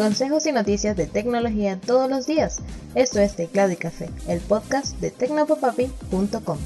Consejos y noticias de tecnología todos los días. Esto es Teclado y Café, el podcast de tecnopopapi.com.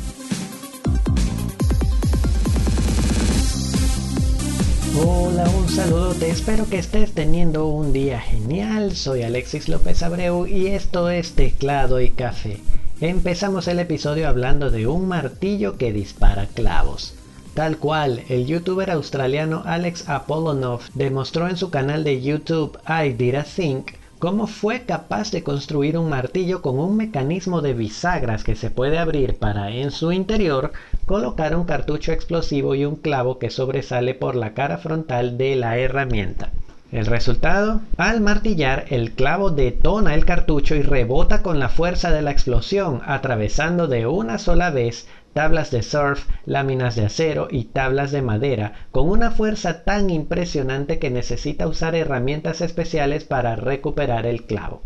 Hola, un saludo, te espero que estés teniendo un día genial. Soy Alexis López Abreu y esto es Teclado y Café. Empezamos el episodio hablando de un martillo que dispara clavos. Tal cual, el youtuber australiano Alex Apollonov demostró en su canal de YouTube I Did a Think cómo fue capaz de construir un martillo con un mecanismo de bisagras que se puede abrir para en su interior colocar un cartucho explosivo y un clavo que sobresale por la cara frontal de la herramienta. El resultado, al martillar, el clavo detona el cartucho y rebota con la fuerza de la explosión, atravesando de una sola vez tablas de surf, láminas de acero y tablas de madera, con una fuerza tan impresionante que necesita usar herramientas especiales para recuperar el clavo.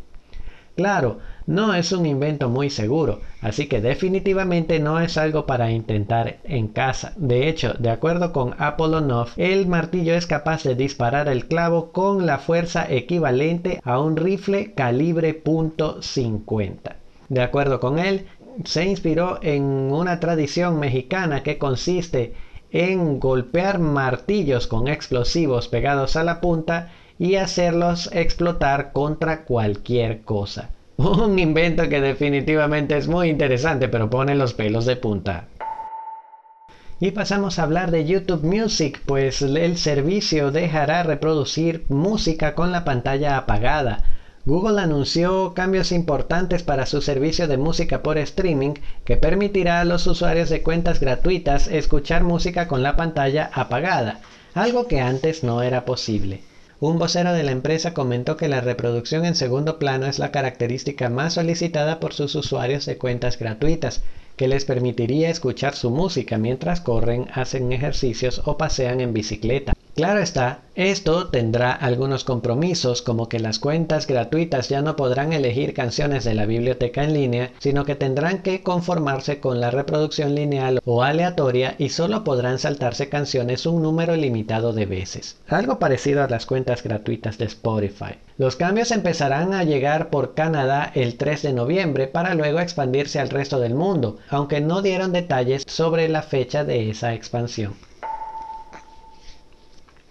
Claro, no es un invento muy seguro, así que definitivamente no es algo para intentar en casa. De hecho, de acuerdo con Apollonov, el martillo es capaz de disparar el clavo con la fuerza equivalente a un rifle calibre .50. De acuerdo con él, se inspiró en una tradición mexicana que consiste en golpear martillos con explosivos pegados a la punta y hacerlos explotar contra cualquier cosa. Un invento que definitivamente es muy interesante pero pone los pelos de punta. Y pasamos a hablar de YouTube Music, pues el servicio dejará reproducir música con la pantalla apagada Google anunció cambios importantes para su servicio de música por streaming que permitirá a los usuarios de cuentas gratuitas escuchar música con la pantalla apagada, algo que antes no era posible. Un vocero de la empresa comentó que la reproducción en segundo plano es la característica más solicitada por sus usuarios de cuentas gratuitas, que les permitiría escuchar su música mientras corren, hacen ejercicios o pasean en bicicleta. Claro está, esto tendrá algunos compromisos como que las cuentas gratuitas ya no podrán elegir canciones de la biblioteca en línea, sino que tendrán que conformarse con la reproducción lineal o aleatoria y solo podrán saltarse canciones un número limitado de veces. Algo parecido a las cuentas gratuitas de Spotify. Los cambios empezarán a llegar por Canadá el 3 de noviembre para luego expandirse al resto del mundo, aunque no dieron detalles sobre la fecha de esa expansión.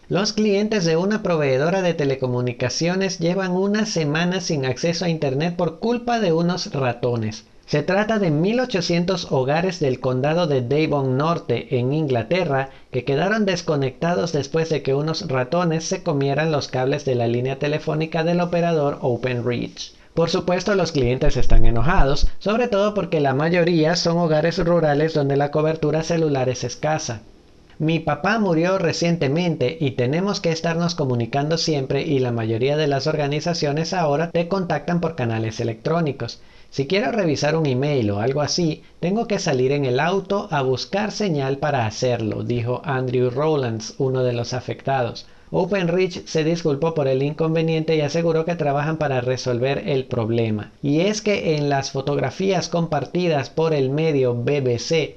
Los clientes de una proveedora de telecomunicaciones llevan una semana sin acceso a Internet por culpa de unos ratones. Se trata de 1.800 hogares del condado de Devon Norte, en Inglaterra, que quedaron desconectados después de que unos ratones se comieran los cables de la línea telefónica del operador OpenReach. Por supuesto los clientes están enojados, sobre todo porque la mayoría son hogares rurales donde la cobertura celular es escasa. Mi papá murió recientemente y tenemos que estarnos comunicando siempre y la mayoría de las organizaciones ahora te contactan por canales electrónicos. Si quiero revisar un email o algo así, tengo que salir en el auto a buscar señal para hacerlo, dijo Andrew Rowlands, uno de los afectados. OpenReach se disculpó por el inconveniente y aseguró que trabajan para resolver el problema. Y es que en las fotografías compartidas por el medio BBC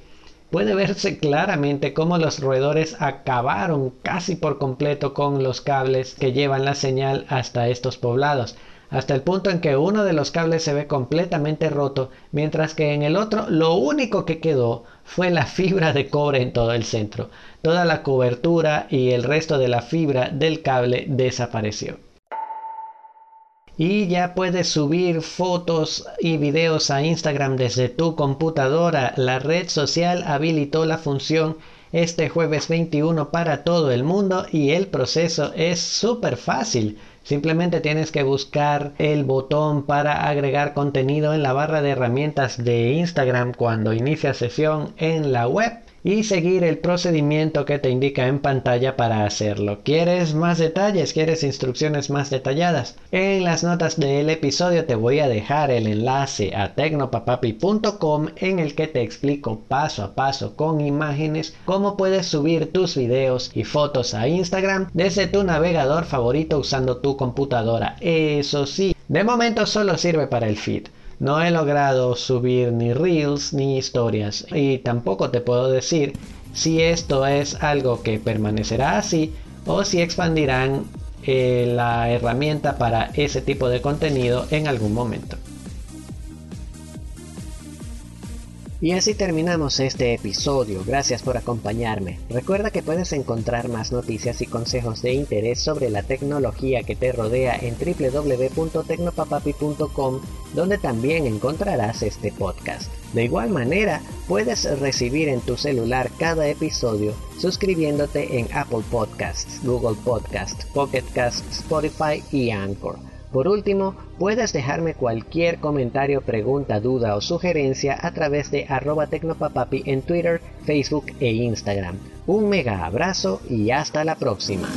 puede verse claramente cómo los roedores acabaron casi por completo con los cables que llevan la señal hasta estos poblados, hasta el punto en que uno de los cables se ve completamente roto, mientras que en el otro lo único que quedó fue la fibra de cobre en todo el centro. Toda la cobertura y el resto de la fibra del cable desapareció y ya puedes subir fotos y videos a Instagram desde tu computadora. La red social habilitó la función este jueves 21 para todo el mundo y el proceso es súper fácil. Simplemente tienes que buscar el botón para agregar contenido en la barra de herramientas de Instagram cuando inicia sesión en la web y seguir el procedimiento que te indica en pantalla para hacerlo. ¿Quieres más detalles? ¿Quieres instrucciones más detalladas? En las notas del episodio te voy a dejar el enlace a tecnopapapi.com en el que te explico paso a paso con imágenes cómo puedes subir tus videos y fotos a Instagram desde tu navegador favorito usando tu computadora. Eso sí, de momento solo sirve para el feed. No he logrado subir ni reels ni historias y tampoco te puedo decir si esto es algo que permanecerá así o si expandirán eh, la herramienta para ese tipo de contenido en algún momento. Y así terminamos este episodio, gracias por acompañarme. Recuerda que puedes encontrar más noticias y consejos de interés sobre la tecnología que te rodea en www.tecnopapapi.com, donde también encontrarás este podcast. De igual manera, puedes recibir en tu celular cada episodio suscribiéndote en Apple Podcasts, Google Podcasts, Pocket Casts, Spotify y Anchor. Por último, puedes dejarme cualquier comentario, pregunta, duda o sugerencia a través de arroba tecnopapapi en Twitter, Facebook e Instagram. Un mega abrazo y hasta la próxima.